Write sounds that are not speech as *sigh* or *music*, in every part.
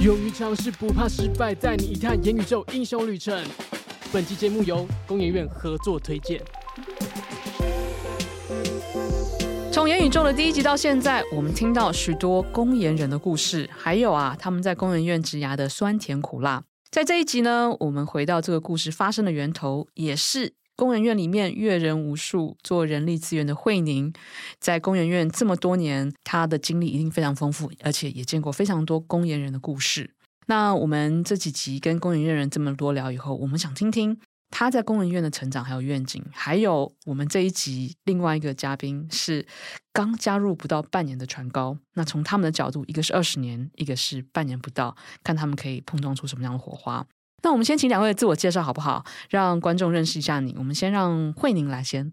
勇于尝试，不怕失败，带你一探元宇宙英雄旅程。本期节目由工研院合作推荐。从元宇宙的第一集到现在，我们听到许多工研人的故事，还有啊，他们在工研院职涯的酸甜苦辣。在这一集呢，我们回到这个故事发生的源头，也是。工研院里面阅人无数，做人力资源的慧宁，在工研院这么多年，他的经历一定非常丰富，而且也见过非常多工研人的故事。那我们这几集跟工研院人这么多聊以后，我们想听听他在工研院的成长还有愿景，还有我们这一集另外一个嘉宾是刚加入不到半年的传高，那从他们的角度，一个是二十年，一个是半年不到，看他们可以碰撞出什么样的火花。那我们先请两位自我介绍好不好？让观众认识一下你。我们先让慧宁来先。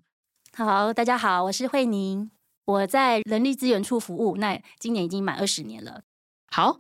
好，大家好，我是慧宁，我在人力资源处服务，那今年已经满二十年了。好，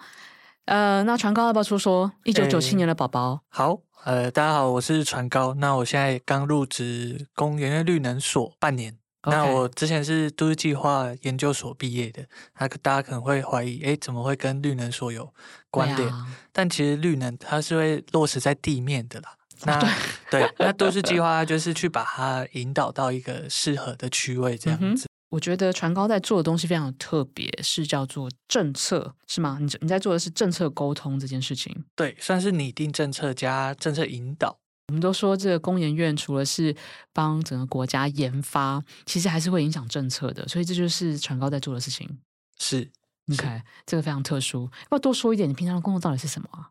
呃，那传高要不要说说一九九七年的宝宝？好，呃，大家好，我是传高，那我现在刚入职工研院绿能所半年。那我之前是都市计划研究所毕业的，那大家可能会怀疑，哎，怎么会跟绿能所有关联？啊、但其实绿能它是会落实在地面的啦。那对，对，那都市计 *laughs* 划就是去把它引导到一个适合的区位，这样子、嗯。我觉得传高在做的东西非常特别，是叫做政策，是吗？你你在做的是政策沟通这件事情？对，算是拟定政策加政策引导。我们都说，这个工研院除了是帮整个国家研发，其实还是会影响政策的，所以这就是传高在做的事情。是，OK，这个非常特殊。要不要多说一点？你平常的工作到底是什么啊？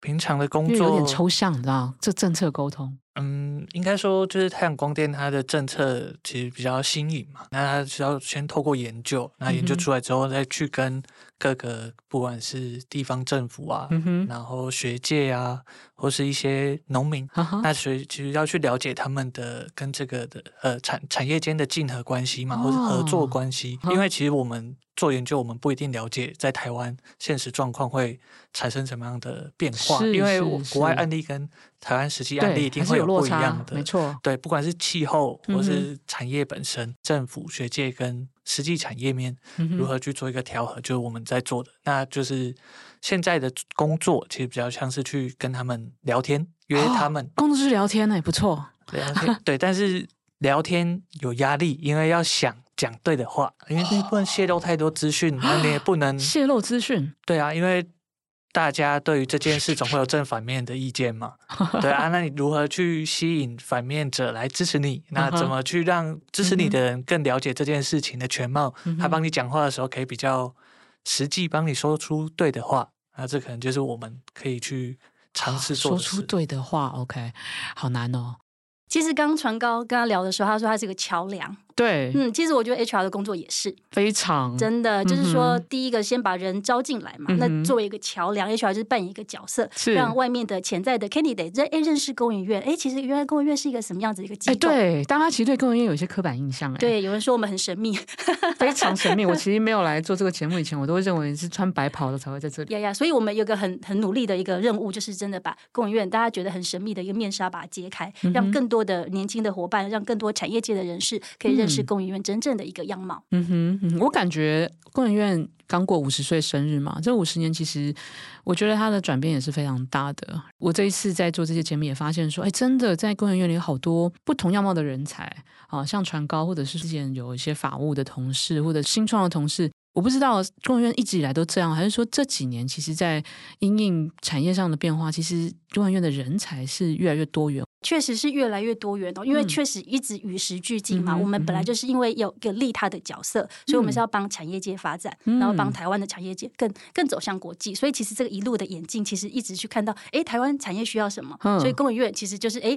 平常的工作有点抽象，你知道？这政策沟通。嗯，应该说就是太阳光电它的政策其实比较新颖嘛，那它需要先透过研究，那研究出来之后再去跟各个不管是地方政府啊，嗯、然后学界啊，或是一些农民，那所以其实要去了解他们的跟这个的呃产产业间的竞合关系嘛，或是合作关系，哦、因为其实我们做研究，我们不一定了解在台湾现实状况会产生什么样的变化，因为我国外案例跟台湾实际案例一定会有。不一样的，没错，对，不管是气候或是产业本身，嗯、政府、学界跟实际产业面如何去做一个调和，就是我们在做的。那就是现在的工作，其实比较像是去跟他们聊天，约他们。哦、工作是聊天呢，不错。聊天，对，但是聊天有压力，因为要想讲对的话，因为你不能泄露太多资讯，那、哦、你也不能泄露资讯。对啊，因为。大家对于这件事总会有正反面的意见嘛？*laughs* 对啊，那你如何去吸引反面者来支持你？那怎么去让支持你的人更了解这件事情的全貌？嗯、他帮你讲话的时候可以比较实际，帮你说出对的话。那这可能就是我们可以去尝试。说出对的话，OK，好难哦。其实刚传高跟他聊的时候，他说他是个桥梁。对，嗯，其实我觉得 HR 的工作也是非常真的，就是说，第一个先把人招进来嘛，嗯、那作为一个桥梁，HR 就是扮演一个角色，是让外面的潜在的 candidate 认诶认识工研院，哎，其实原来工研院是一个什么样子的一个机构？对，大家其实对工研院有一些刻板印象，哎，对，有人说我们很神秘，*laughs* 非常神秘。我 *laughs* 其实没有来做这个节目以前，我都会认为是穿白袍的才会在这里。呀呀，所以我们有个很很努力的一个任务，就是真的把工研院大家觉得很神秘的一个面纱把它揭开，嗯、让更多的年轻的伙伴，让更多产业界的人士可以认识工研院真。正的一个样貌。嗯哼，嗯，我感觉工研院刚过五十岁生日嘛，这五十年其实我觉得它的转变也是非常大的。我这一次在做这些节目也发现说，哎，真的在工研院里有好多不同样貌的人才啊，像传高或者是之前有一些法务的同事或者新创的同事。我不知道工研院一直以来都这样，还是说这几年其实，在因应产业上的变化，其实工研院的人才是越来越多元。确实是越来越多元哦，因为确实一直与时俱进嘛。嗯、我们本来就是因为有个利他的角色，嗯、所以我们是要帮产业界发展，嗯、然后帮台湾的产业界更更走向国际。所以其实这个一路的演进，其实一直去看到，哎，台湾产业需要什么，嗯、所以工研院其实就是哎。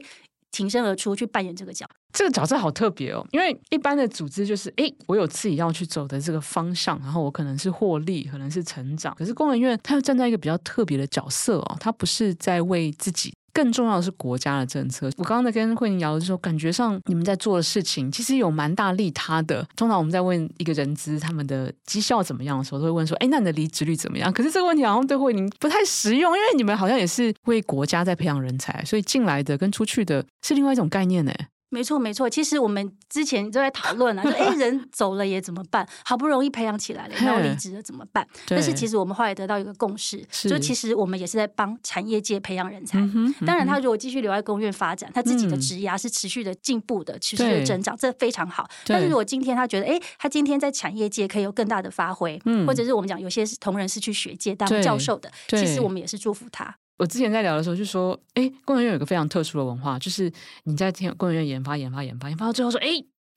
挺身而出去扮演这个角，这个角色好特别哦。因为一般的组织就是，哎，我有自己要去走的这个方向，然后我可能是获利，可能是成长。可是工研院，他又站在一个比较特别的角色哦，他不是在为自己。更重要的是国家的政策。我刚刚在跟慧宁聊的时候，感觉上你们在做的事情其实有蛮大利他的。通常我们在问一个人资他们的绩效怎么样的时候，都会问说：“哎，那你的离职率怎么样？”可是这个问题好像对慧宁不太实用，因为你们好像也是为国家在培养人才，所以进来的跟出去的是另外一种概念呢。没错，没错。其实我们之前都在讨论啊，就哎，*laughs* 人走了也怎么办？好不容易培养起来了，然后离职了怎么办？但是其实我们后来得到一个共识，就其实我们也是在帮产业界培养人才。当然，他如果继续留在工院发展，他自己的职涯是持续的进步的，持续的增长，这非常好。但是如果今天他觉得，哎，他今天在产业界可以有更大的发挥，或者是我们讲有些同仁是去学界当教授的，其实我们也是祝福他。我之前在聊的时候就说，哎，工研院有个非常特殊的文化，就是你在天工研院研发、研发、研发、研发到最后说，哎，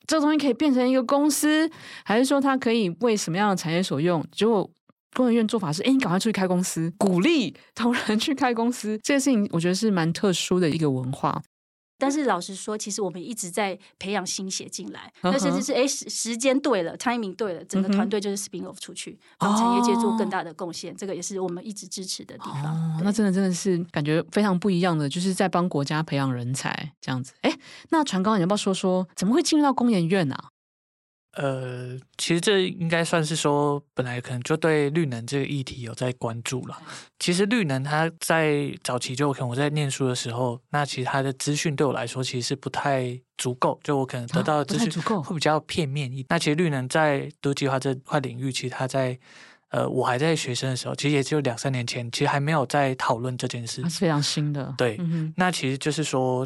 这个东西可以变成一个公司，还是说它可以为什么样的产业所用？结果工研院做法是，哎，你赶快出去开公司，鼓励同仁去开公司，这个事情我觉得是蛮特殊的一个文化。但是老实说，其实我们一直在培养新血进来，那甚至是哎时时间对了，timing 对了，整个团队就是 spin off 出去，帮产业界做更大的贡献，这个也是我们一直支持的地方。哦，那真的真的是感觉非常不一样的，就是在帮国家培养人才这样子。哎，那传高，你要不要说说怎么会进入到工研院呢？呃，其实这应该算是说，本来可能就对绿能这个议题有在关注了。其实绿能它在早期就可能我在念书的时候，那其实它的资讯对我来说其实是不太足够，就我可能得到的资讯会比较片面一点。那其实绿能在都计划这块领域，其实它在呃我还在学生的时候，其实也只有两三年前，其实还没有在讨论这件事，它是非常新的。对，嗯、那其实就是说。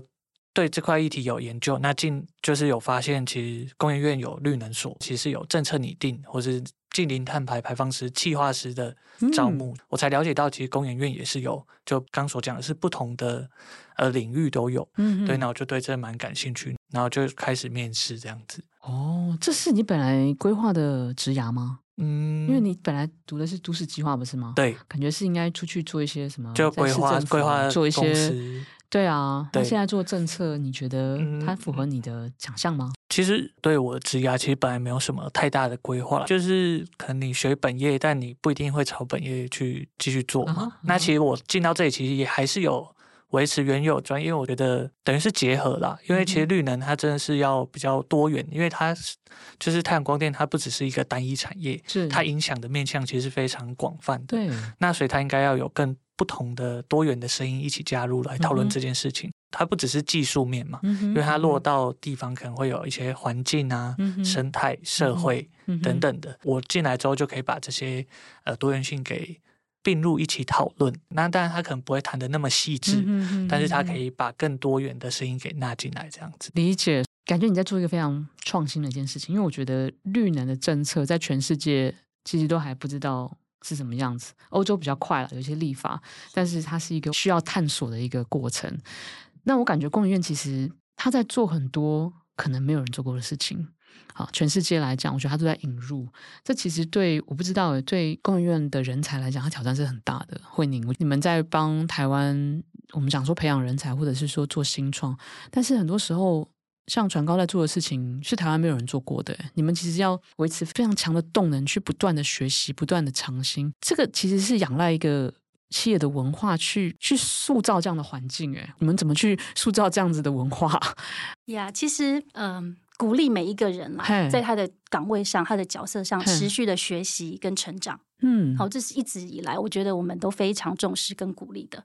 对这块议题有研究，那近就是有发现，其实工研院有绿能所，其实有政策拟定或是近零碳排排放师、气化师的招募，嗯、我才了解到，其实工研院也是有，就刚所讲的是不同的呃领域都有。嗯哼，对，那我就对这蛮感兴趣，然后就开始面试这样子。哦，这是你本来规划的职涯吗？嗯，因为你本来读的是都市计划，不是吗？对，感觉是应该出去做一些什么，就规划规划做一些。对啊，那现在做政策，你觉得它符合你的想象吗？其实对我的职涯，其实本来没有什么太大的规划，就是可能你学本业，但你不一定会朝本业去继续做嘛。Uh uh. 那其实我进到这里，其实也还是有维持原有专业，我觉得等于是结合啦。因为其实绿能它真的是要比较多元，因为它就是太阳光电，它不只是一个单一产业，是它影响的面向其实是非常广泛的。对，那所以它应该要有更。不同的多元的声音一起加入来讨论这件事情，嗯、它不只是技术面嘛，嗯、因为它落到地方可能会有一些环境啊、嗯、生态、社会等等的。我进来之后就可以把这些呃多元性给并入一起讨论。那当然他可能不会谈的那么细致，嗯、但是他可以把更多元的声音给纳进来，这样子。理解，感觉你在做一个非常创新的一件事情，因为我觉得绿能的政策在全世界其实都还不知道。是什么样子？欧洲比较快了，有些立法，但是它是一个需要探索的一个过程。那我感觉工研院其实他在做很多可能没有人做过的事情。好，全世界来讲，我觉得他都在引入。这其实对我不知道，对工研院的人才来讲，他挑战是很大的。慧宁，你们在帮台湾，我们讲说培养人才，或者是说做新创，但是很多时候。像传高在做的事情是台湾没有人做过的，你们其实要维持非常强的动能，去不断的学习，不断的尝新。这个其实是仰赖一个企业的文化去去塑造这样的环境。哎，你们怎么去塑造这样子的文化？呀，yeah, 其实嗯、呃，鼓励每一个人嘛.在他的岗位上、他的角色上持续的学习跟成长。嗯，好，这是一直以来我觉得我们都非常重视跟鼓励的。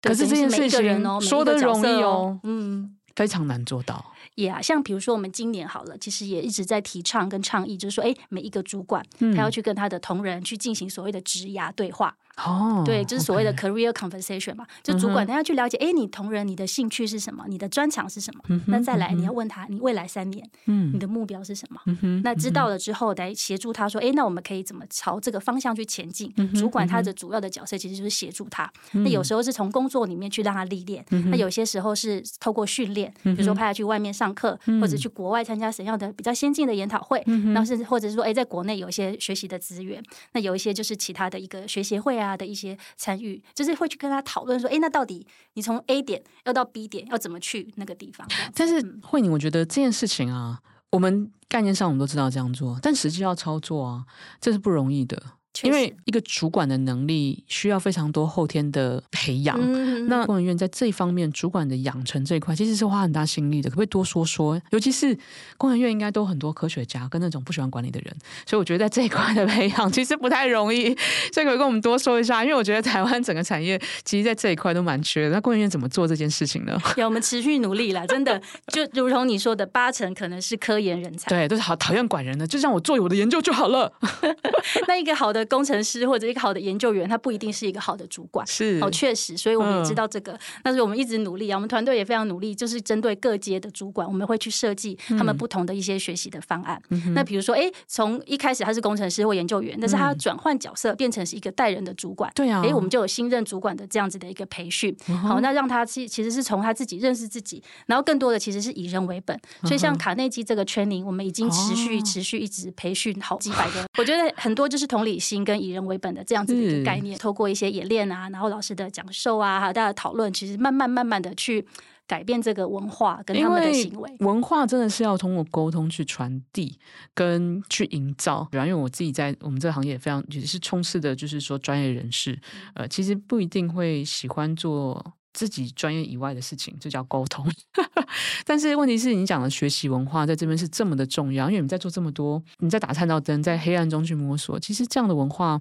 可是这件事情、哦、说的容易哦，嗯。非常难做到，也啊，像比如说我们今年好了，其实也一直在提倡跟倡议，就是说，哎，每一个主管他要去跟他的同仁去进行所谓的职涯对话。哦，对，就是所谓的 career conversation 嘛，就主管他要去了解，哎，你同仁你的兴趣是什么，你的专长是什么？那再来你要问他，你未来三年，嗯，你的目标是什么？那知道了之后，来协助他说，哎，那我们可以怎么朝这个方向去前进？主管他的主要的角色其实就是协助他。那有时候是从工作里面去让他历练，那有些时候是透过训练，比如说派他去外面上课，或者去国外参加什么样的比较先进的研讨会，然后甚至或者是说，哎，在国内有一些学习的资源，那有一些就是其他的一个学协会啊的一些。参与就是会去跟他讨论说，哎，那到底你从 A 点要到 B 点要怎么去那个地方？但是慧宁，我觉得这件事情啊，我们概念上我们都知道这样做，但实际要操作啊，这是不容易的。确因为一个主管的能力需要非常多后天的培养。嗯、那工研院在这一方面主管的养成这一块，其实是花很大心力的。可不可以多说说？尤其是工研院应该都很多科学家跟那种不喜欢管理的人，所以我觉得在这一块的培养其实不太容易。所以可以跟我们多说一下，因为我觉得台湾整个产业其实在这一块都蛮缺的。那工研院怎么做这件事情呢？*laughs* 有我们持续努力啦，真的就如同你说的，八成可能是科研人才。对，都是好讨厌管人的，就让我做我的研究就好了。*laughs* 那一个好的工程师或者一个好的研究员，他不一定是一个好的主管。是哦，确实，所以我们也知道这个。但、嗯、是我们一直努力啊，我们团队也非常努力，就是针对各阶的主管，我们会去设计他们不同的一些学习的方案。嗯、那比如说，哎，从一开始他是工程师或研究员，但是他转换角色变成是一个带人的主管。对啊，哎，我们就有新任主管的这样子的一个培训。嗯、好，那让他其其实是从他自己认识自己，然后更多的其实是以人为本。所以像卡内基这个 training，我们已经持续、哦、持续一直培训好几百个。我觉得很多就是同理心跟以人为本的这样子的一个概念，透过一些演练啊，然后老师的讲授啊，还有大家的讨论，其实慢慢慢慢的去改变这个文化跟他们的行为。文化真的是要通过沟通去传递跟去营造。比方，因为我自己在我们这个行业非常也是充斥的，就是说专业人士，呃，其实不一定会喜欢做。自己专业以外的事情，这叫沟通。*laughs* 但是问题是你讲的学习文化在这边是这么的重要，因为你们在做这么多，你在打探照灯，在黑暗中去摸索，其实这样的文化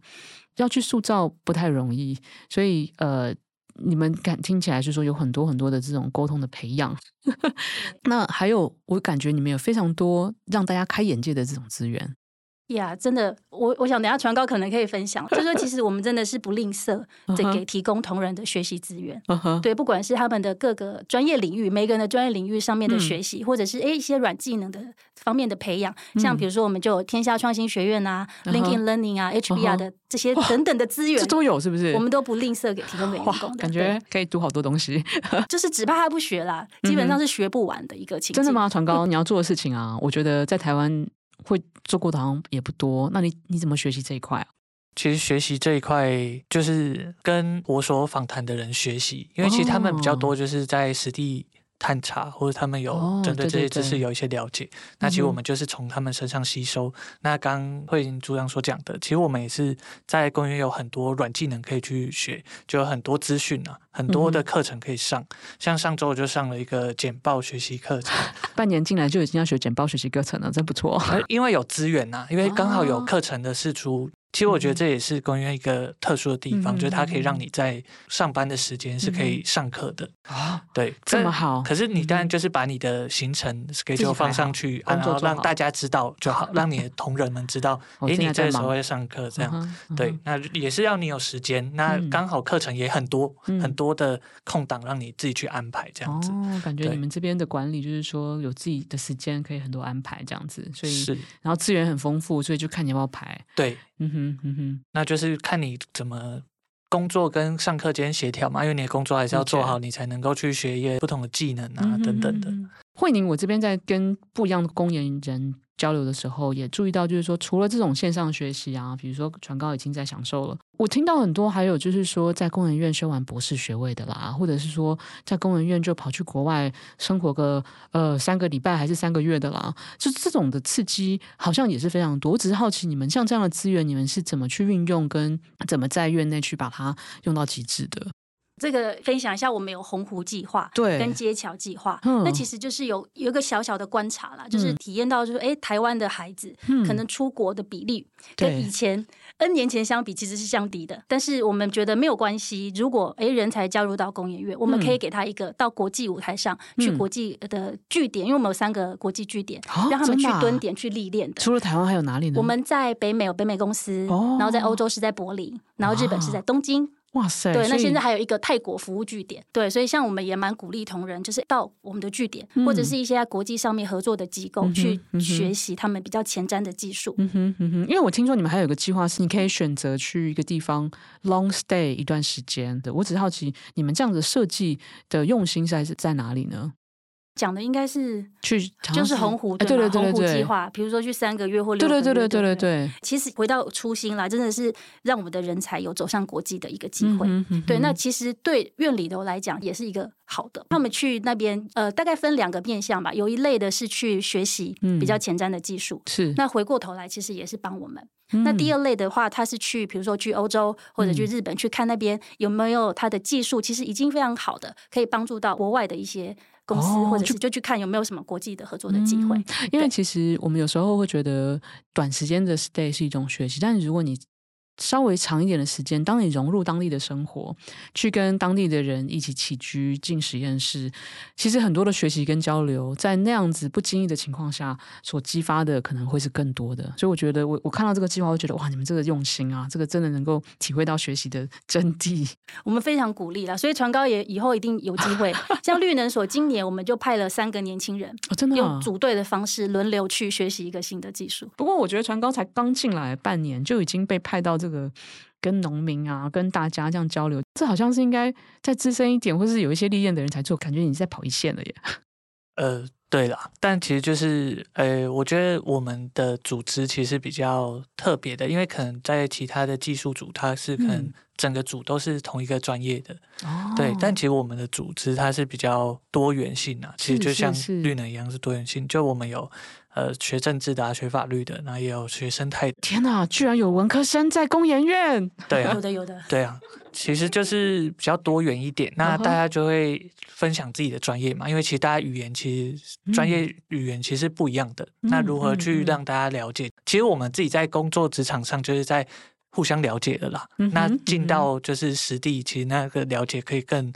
要去塑造不太容易。所以呃，你们感听起来是说有很多很多的这种沟通的培养。*laughs* 那还有，我感觉你们有非常多让大家开眼界的这种资源。呀，yeah, 真的，我我想等下传高可能可以分享，就是说其实我们真的是不吝啬在给提供同仁的学习资源。Uh huh. 对，不管是他们的各个专业领域，每个人的专业领域上面的学习，嗯、或者是诶一些软技能的方面的培养，像比如说我们就有天下创新学院啊、uh huh.，LinkedIn Learning 啊、HBR 的这些等等的资源，这都有是不是？我们都不吝啬给提供给员工的，感觉可以读好多东西，就是只怕他不学啦，基本上是学不完的一个情况。真的吗？传高，你要做的事情啊，我觉得在台湾。会做过的好像也不多，那你你怎么学习这一块啊？其实学习这一块就是跟我所访谈的人学习，因为其实他们比较多就是在实地。探查或者他们有针对这些知识有一些了解，哦、对对对，那其实我们就是从他们身上吸收。嗯、那刚慧玲组长所讲的，其实我们也是在公园有很多软技能可以去学，就有很多资讯啊，很多的课程可以上。嗯、像上周我就上了一个简报学习课程，*laughs* 半年进来就已经要学简报学习课程了，真不错。因为有资源呐、啊，因为刚好有课程的试出。哦其实我觉得这也是公园一个特殊的地方，嗯、就是它可以让你在上班的时间是可以上课的啊。嗯、对，这么好。可是你当然就是把你的行程给就放上去，啊、然后让大家知道就好，*laughs* 让你的同仁们知道，*laughs* 哎，你这个时候要上课这样。对，那也是要你有时间，那刚好课程也很多，嗯、很多的空档让你自己去安排这样子。哦，感觉你们这边的管理就是说有自己的时间可以很多安排这样子，所以是，然后资源很丰富，所以就看你要不要排。对。嗯哼嗯哼，那就是看你怎么工作跟上课间协调嘛，因为你的工作还是要做好，你才能够去学一些不同的技能啊等等的。慧宁，我这边在跟不一样的工研人交流的时候，也注意到，就是说，除了这种线上学习啊，比如说传高已经在享受了，我听到很多，还有就是说，在工研院修完博士学位的啦，或者是说，在工研院就跑去国外生活个呃三个礼拜还是三个月的啦，就这种的刺激，好像也是非常多。我只是好奇，你们像这样的资源，你们是怎么去运用，跟怎么在院内去把它用到极致的？这个分享一下，我们有鸿湖计划，对，跟街桥计划，嗯、那其实就是有有一个小小的观察啦，就是体验到，就是哎，台湾的孩子可能出国的比例跟以前 N 年前相比，其实是降低的。但是我们觉得没有关系，如果哎人才加入到工研院，我们可以给他一个到国际舞台上去国际的据点，嗯、因为我们有三个国际据点，哦、让他们去蹲点去历练的。除了台湾还有哪里呢？我们在北美有北美公司，哦、然后在欧洲是在柏林，然后日本是在东京。哇塞！对，那现在还有一个泰国服务据点，对，所以像我们也蛮鼓励同仁，就是到我们的据点，嗯、或者是一些在国际上面合作的机构去学习他们比较前瞻的技术。嗯哼嗯哼，因为我听说你们还有一个计划是，你可以选择去一个地方 long stay 一段时间的。我只是好奇，你们这样子设计的用心在是在哪里呢？讲的应该是去，就是洪湖对对对，澎湖计划，比如说去三个月或六个月，对对对对对。其实回到初心啦，真的是让我们的人才有走向国际的一个机会。对，那其实对院里头来讲也是一个好的。他们去那边，呃，大概分两个面向吧。有一类的是去学习比较前瞻的技术，是。那回过头来，其实也是帮我们。那第二类的话，他是去，比如说去欧洲或者去日本，去看那边有没有他的技术，其实已经非常好的，可以帮助到国外的一些。公司或者是就去看有没有什么国际的合作的机会，因为其实我们有时候会觉得短时间的 stay 是一种学习，但是如果你稍微长一点的时间，当你融入当地的生活，去跟当地的人一起起居、进实验室，其实很多的学习跟交流，在那样子不经意的情况下所激发的，可能会是更多的。所以我觉得我，我我看到这个计划，我觉得哇，你们这个用心啊，这个真的能够体会到学习的真谛。我们非常鼓励啦，所以传高也以后一定有机会。像绿能所今年，我们就派了三个年轻人，哦、真的、啊、用组队的方式轮流去学习一个新的技术。不过，我觉得传高才刚进来半年，就已经被派到这个跟农民啊，跟大家这样交流，这好像是应该再资深一点，或是有一些历练的人才做。感觉你在跑一线了耶。*laughs* 呃，对啦，但其实就是，呃，我觉得我们的组织其实比较特别的，因为可能在其他的技术组，它是可能整个组都是同一个专业的，嗯、对。但其实我们的组织它是比较多元性啊，其实就像绿能一样是多元性，就我们有。呃，学政治的啊，学法律的，那也有学生态。天哪，居然有文科生在工研院！对啊，有的有的。对啊，其实就是比较多元一点，那大家就会分享自己的专业嘛。因为其实大家语言其实专业语言其实不一样的。嗯、那如何去让大家了解？嗯嗯、其实我们自己在工作职场上就是在互相了解的啦。嗯、那进到就是实地，其实那个了解可以更。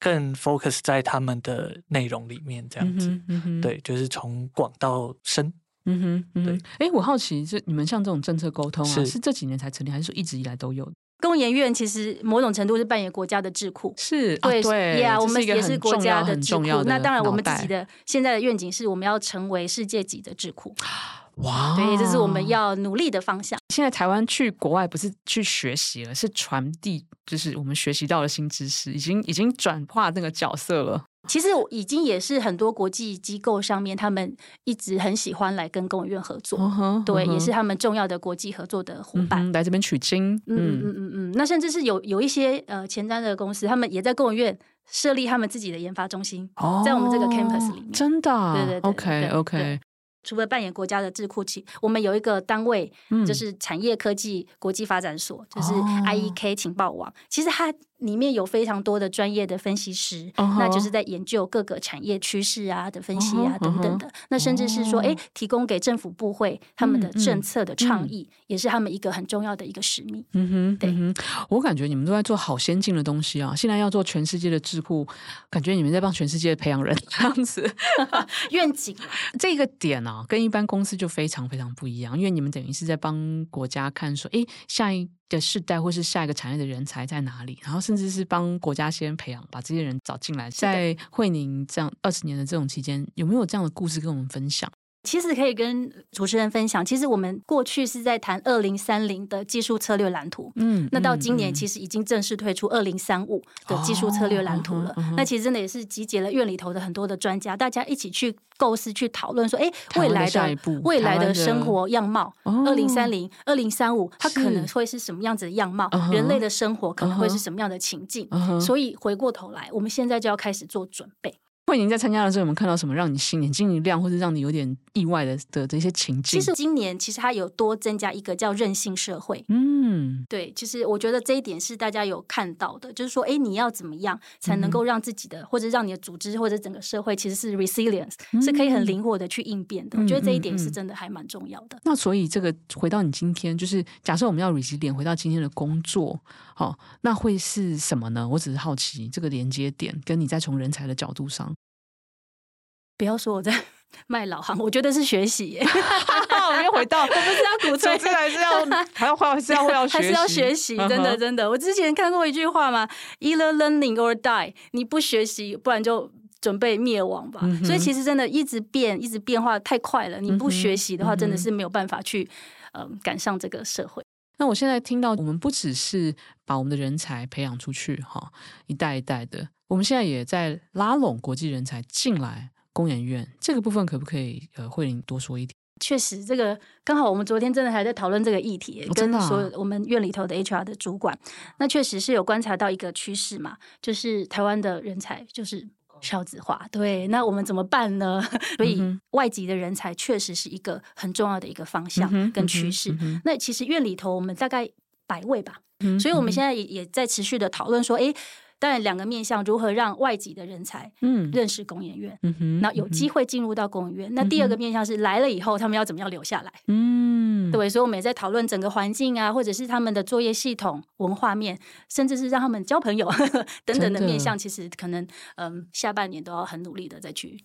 更 focus 在他们的内容里面，这样子，嗯嗯、对，就是从广到深。嗯哼，嗯哼对。哎，我好奇，就你们像这种政策沟通啊，是，是这几年才成立，还是说一直以来都有？工研院其实某种程度是扮演国家的智库，是，对，对呀，我们也是国家的智库。那当然，我们自己的现在的愿景是我们要成为世界级的智库。*gasps* 哇，对，这是我们要努力的方向。现在台湾去国外不是去学习了，是传递，就是我们学习到的新知识，已经已经转化那个角色了。其实已经也是很多国际机构上面，他们一直很喜欢来跟工研院合作，uh huh, 对，uh huh. 也是他们重要的国际合作的伙伴，嗯、来这边取经。嗯嗯嗯嗯嗯，那甚至是有有一些呃前瞻的公司，他们也在工研院设立他们自己的研发中心，oh, 在我们这个 campus 里面。真的、啊？对对对，OK OK。除了扮演国家的智库，其我们有一个单位，就是产业科技国际发展所，就是 IEK 情报网。其实它。里面有非常多的专业的分析师，uh huh. 那就是在研究各个产业趋势啊的分析啊、uh huh. 等等的。Uh. 那甚至是说，哎、uh huh. 欸，提供给政府部会他们的政策的倡议，uh. 也是他们一个很重要的一个使命。嗯哼、uh，huh. 对。Uh. 我感觉你们都在做好先进的东西啊！现在要做全世界的智库，感觉你们在帮全世界培养人这样子。*laughs* 愿景这个点啊，跟一般公司就非常非常不一样，因为你们等于是在帮国家看说，哎、欸，下一。的世代或是下一个产业的人才在哪里？然后甚至是帮国家先培养，把这些人找进来。在惠宁这样二十年的这种期间，有没有这样的故事跟我们分享？其实可以跟主持人分享，其实我们过去是在谈二零三零的技术策略蓝图，嗯，那到今年其实已经正式推出二零三五的技术策略蓝图了。哦、那其实真的也是集结了院里头的很多的专家，大家一起去构思、去讨论，说，哎，未来的未来的生活样貌，二零三零、二零三五，它可能会是什么样子的样貌？是人类的生活可能会是什么样的情境？所以回过头来，我们现在就要开始做准备。慧宁在参加的时候，有没有看到什么让你心眼睛一亮，或者让你有点意外的的这些情境？其实今年其实它有多增加一个叫韧性社会。嗯，对，其实我觉得这一点是大家有看到的，就是说，哎，你要怎么样才能够让自己的、嗯、或者让你的组织或者整个社会其实是 resilience，、嗯、是可以很灵活的去应变的。嗯、我觉得这一点是真的还蛮重要的。那所以这个回到你今天，就是假设我们要 resilient 回到今天的工作，好，那会是什么呢？我只是好奇这个连接点，跟你在从人才的角度上。不要说我在 *laughs* 卖老行，我觉得是学习耶。*laughs* 我们又回到，*laughs* 我不是要鼓吹，还是要还要还是要还是要学习？真的真的，我之前看过一句话嘛，either learning or die。你不学习，不然就准备灭亡吧。嗯、所以其实真的一直变，一直变化太快了。你不学习的话，真的是没有办法去嗯、呃、赶上这个社会。那我现在听到，我们不只是把我们的人才培养出去哈，一代一代的，我们现在也在拉拢国际人才进来。工研院这个部分，可不可以呃慧玲多说一点？确实，这个刚好我们昨天真的还在讨论这个议题，哦、跟所有我们院里头的 HR 的主管，那确实是有观察到一个趋势嘛，就是台湾的人才就是少子化。对，那我们怎么办呢？*laughs* 所以外籍的人才确实是一个很重要的一个方向跟趋势。那其实院里头我们大概百位吧，所以我们现在也也在持续的讨论说，哎。当然，两个面向如何让外籍的人才嗯认识工研院，嗯哼，那有机会进入到工研院。嗯、那第二个面向是来了以后，他们要怎么样留下来？嗯，对，所以我们也在讨论整个环境啊，或者是他们的作业系统、文化面，甚至是让他们交朋友呵 *laughs* 呵等等的面向，其实可能嗯下半年都要很努力的再去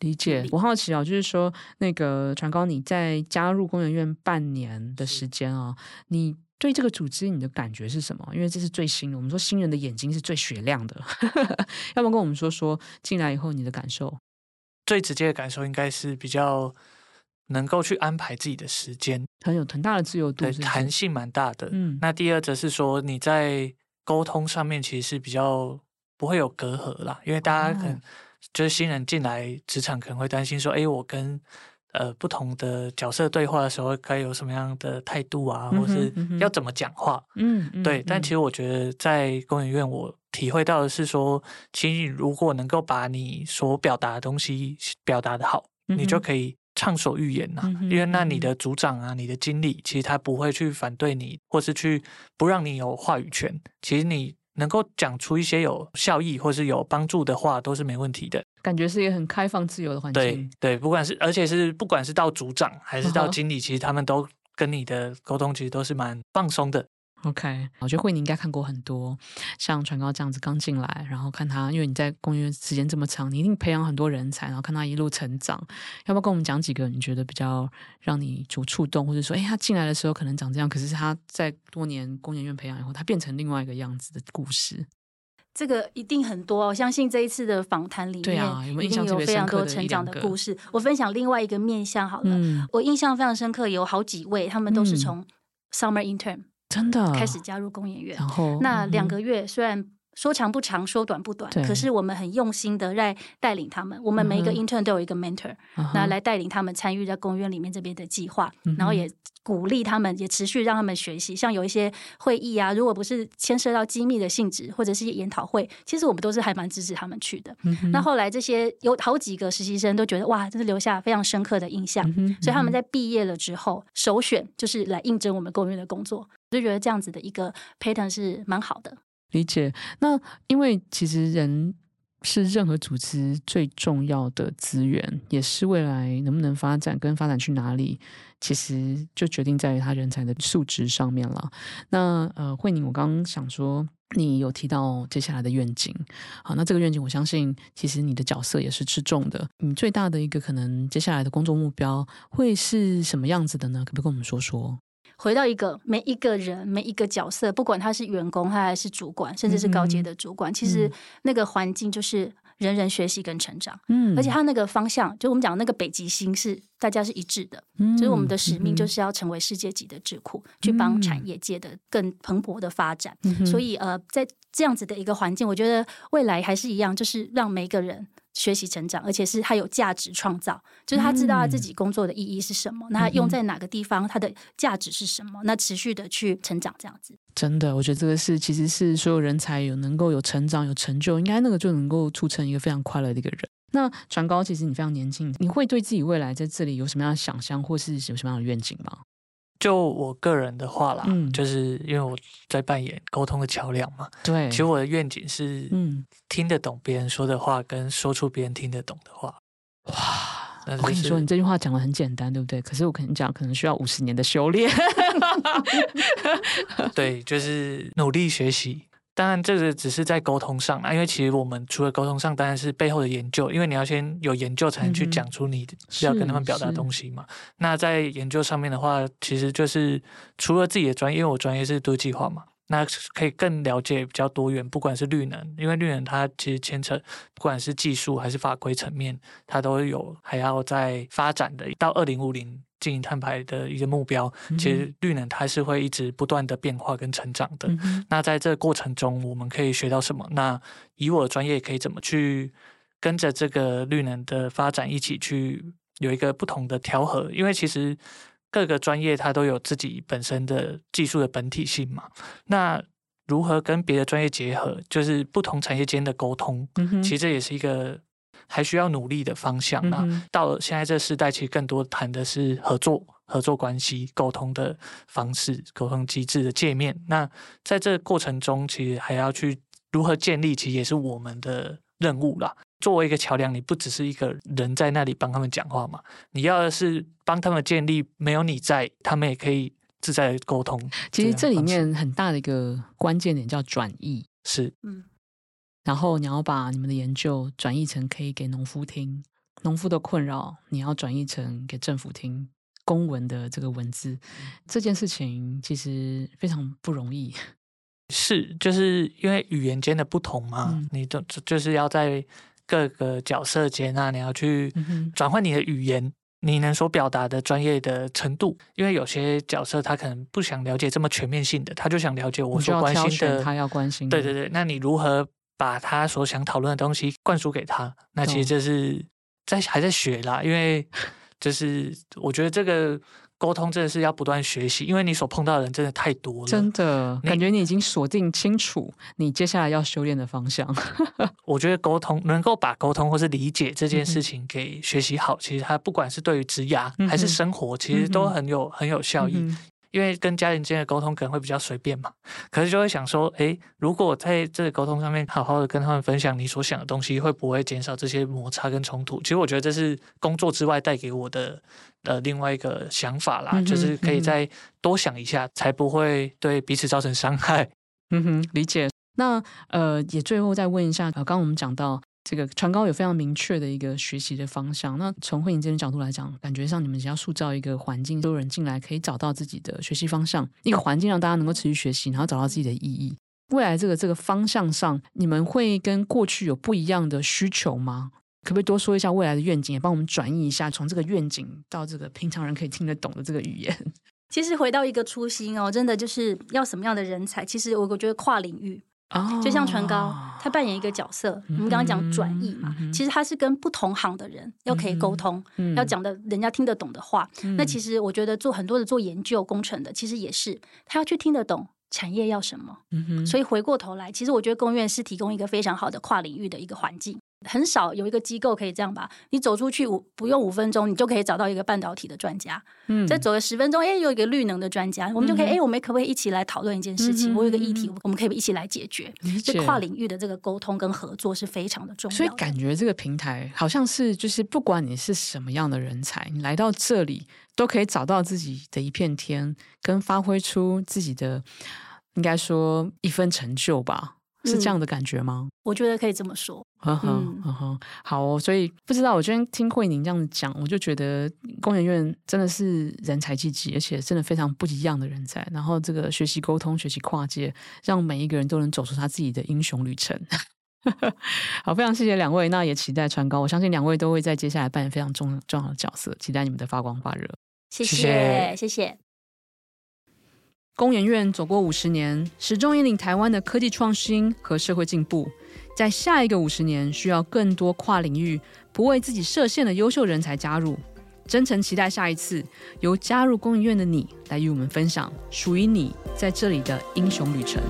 理解。我好奇啊，就是说那个传高，你在加入工研院半年的时间啊，你。对这个组织，你的感觉是什么？因为这是最新的。我们说新人的眼睛是最雪亮的，*laughs* 要不要跟我们说说进来以后你的感受？最直接的感受应该是比较能够去安排自己的时间，很有很大的自由度，弹性蛮大的。嗯，那第二则是说你在沟通上面其实是比较不会有隔阂啦，因为大家可能就是新人进来职场可能会担心说，哎，我跟呃，不同的角色对话的时候，该有什么样的态度啊，或是要怎么讲话？嗯，嗯对。但其实我觉得，在工研院，我体会到的是说，其实如果能够把你所表达的东西表达的好，嗯、你就可以畅所欲言呐、啊。嗯、因为那你的组长啊，你的经理，其实他不会去反对你，或是去不让你有话语权。其实你。能够讲出一些有效益或是有帮助的话，都是没问题的。感觉是一个很开放自由的环境。对对，不管是而且是不管是到组长还是到经理，其实他们都跟你的沟通其实都是蛮放松的。OK，我觉得慧宁应该看过很多像传高这样子刚进来，然后看他，因为你在工研院时间这么长，你一定培养很多人才，然后看他一路成长。要不要跟我们讲几个你觉得比较让你有触动，或者说，哎，他进来的时候可能长这样，可是他在多年工研院培养以后，他变成另外一个样子的故事？这个一定很多，我相信这一次的访谈里面，啊、有没有印象一定有非常多成长的故事。我分享另外一个面向好了，嗯、我印象非常深刻，有好几位，他们都是从 summer intern。真的开始加入公演院，然后那两个月虽然说长不长，说短不短，可是我们很用心的在带领他们。我们每一个 intern 都有一个 mentor，那来带领他们参与在工研院里面这边的计划，然后也鼓励他们，也持续让他们学习。像有一些会议啊，如果不是牵涉到机密的性质，或者是研讨会，其实我们都是还蛮支持他们去的。那后来这些有好几个实习生都觉得哇，这是留下非常深刻的印象，所以他们在毕业了之后，首选就是来应征我们公园的工作。我就觉得这样子的一个 pattern 是蛮好的。理解。那因为其实人是任何组织最重要的资源，也是未来能不能发展跟发展去哪里，其实就决定在于他人才的素质上面了。那呃，慧宁，我刚刚想说，你有提到接下来的愿景。好，那这个愿景，我相信其实你的角色也是吃重的。你最大的一个可能接下来的工作目标会是什么样子的呢？可不可以跟我们说说？回到一个每一个人每一个角色，不管他是员工，他还是主管，甚至是高阶的主管，嗯、其实那个环境就是人人学习跟成长。嗯，而且他那个方向，就我们讲那个北极星是大家是一致的。嗯，所以我们的使命就是要成为世界级的智库，嗯、去帮产业界的更蓬勃的发展。嗯、所以呃，在这样子的一个环境，我觉得未来还是一样，就是让每一个人。学习成长，而且是他有价值创造，就是他知道他自己工作的意义是什么，嗯、那用在哪个地方，他的价值是什么，那持续的去成长，这样子。真的，我觉得这个是其实是所有人才有能够有成长、有成就，应该那个就能够促成一个非常快乐的一个人。那传高，其实你非常年轻，你会对自己未来在这里有什么样的想象，或是有什么样的愿景吗？就我个人的话啦，嗯、就是因为我在扮演沟通的桥梁嘛。对，其实我的愿景是，嗯，听得懂别人说的话，跟说出别人听得懂的话。哇，就是、我跟你说，你这句话讲的很简单，对不对？可是我跟你讲，可能需要五十年的修炼。*laughs* 对，就是努力学习。当然，这个只是在沟通上啦，因为其实我们除了沟通上，当然是背后的研究，因为你要先有研究，才能去讲出你要跟他们表达的东西嘛。那在研究上面的话，其实就是除了自己的专业，因为我专业是多计划嘛，那可以更了解比较多元，不管是绿能，因为绿能它其实牵扯不管是技术还是法规层面，它都有还要再发展的，到二零五零。经营碳排的一个目标，其实绿能它是会一直不断的变化跟成长的。嗯、那在这个过程中，我们可以学到什么？那以我的专业可以怎么去跟着这个绿能的发展一起去有一个不同的调和，因为其实各个专业它都有自己本身的技术的本体性嘛。那如何跟别的专业结合，就是不同产业间的沟通，其实这也是一个还需要努力的方向。那到了现在这个时代，其实更多谈的是合作、合作关系、沟通的方式、沟通机制的界面。那在这个过程中，其实还要去如何建立，其实也是我们的任务啦。作为一个桥梁，你不只是一个人在那里帮他们讲话嘛，你要的是帮他们建立，没有你在，他们也可以自在的沟通。其实这里面很大的一个关键点叫转译，是，嗯，然后你要把你们的研究转译成可以给农夫听，农夫的困扰你要转译成给政府听，公文的这个文字，这件事情其实非常不容易。是，就是因为语言间的不同嘛，嗯、你就就是要在。各个角色间啊，你要去转换你的语言，嗯、你能所表达的专业的程度。因为有些角色他可能不想了解这么全面性的，他就想了解我所关心的，他要关心的。对对对，那你如何把他所想讨论的东西灌输给他？那其实这是在还在学啦，因为 *laughs* 就是我觉得这个。沟通真的是要不断学习，因为你所碰到的人真的太多了。真的，感觉你已经锁定清楚你接下来要修炼的方向。*laughs* 我觉得沟通能够把沟通或是理解这件事情给学习好，嗯、其实它不管是对于职涯还是生活，嗯、其实都很有很有效益。嗯因为跟家人间的沟通可能会比较随便嘛，可是就会想说，诶，如果在这个沟通上面好好的跟他们分享你所想的东西，会不会减少这些摩擦跟冲突？其实我觉得这是工作之外带给我的呃另外一个想法啦，嗯、就是可以再多想一下，嗯、才不会对彼此造成伤害。嗯哼，理解。那呃，也最后再问一下，呃，刚刚我们讲到。这个传高有非常明确的一个学习的方向。那从慧颖这边角度来讲，感觉上你们只要塑造一个环境，所有人进来可以找到自己的学习方向，一个环境让大家能够持续学习，然后找到自己的意义。未来这个这个方向上，你们会跟过去有不一样的需求吗？可不可以多说一下未来的愿景，也帮我们转译一下，从这个愿景到这个平常人可以听得懂的这个语言？其实回到一个初心哦，真的就是要什么样的人才？其实我我觉得跨领域。哦，就像传高，他扮演一个角色。嗯、我们刚刚讲转译嘛，嗯、其实他是跟不同行的人要可以沟通，嗯、要讲的人家听得懂的话。嗯、那其实我觉得做很多的做研究工程的，其实也是他要去听得懂产业要什么。嗯、所以回过头来，其实我觉得公院是提供一个非常好的跨领域的一个环境。很少有一个机构可以这样吧？你走出去五不用五分钟，你就可以找到一个半导体的专家。嗯，再走个十分钟，哎，有一个绿能的专家，我们就可以，哎、嗯，我们可不可以一起来讨论一件事情？嗯、我有一个议题，我们可以一起来解决。这跨领域的这个沟通跟合作是非常的重要的。所以感觉这个平台好像是，就是不管你是什么样的人才，你来到这里都可以找到自己的一片天，跟发挥出自己的，应该说一份成就吧。是这样的感觉吗？嗯、我觉得可以这么说。呵呵呵呵，好哦，所以不知道，我今天听慧宁这样讲，我就觉得工研院真的是人才济济，而且真的非常不一样的人才。然后这个学习沟通、学习跨界，让每一个人都能走出他自己的英雄旅程。*laughs* 好，非常谢谢两位，那也期待传高，我相信两位都会在接下来扮演非常重重要的角色，期待你们的发光发热。谢谢，谢谢。谢谢工研院走过五十年，始终引领台湾的科技创新和社会进步。在下一个五十年，需要更多跨领域、不为自己设限的优秀人才加入。真诚期待下一次由加入工研院的你来与我们分享属于你在这里的英雄旅程。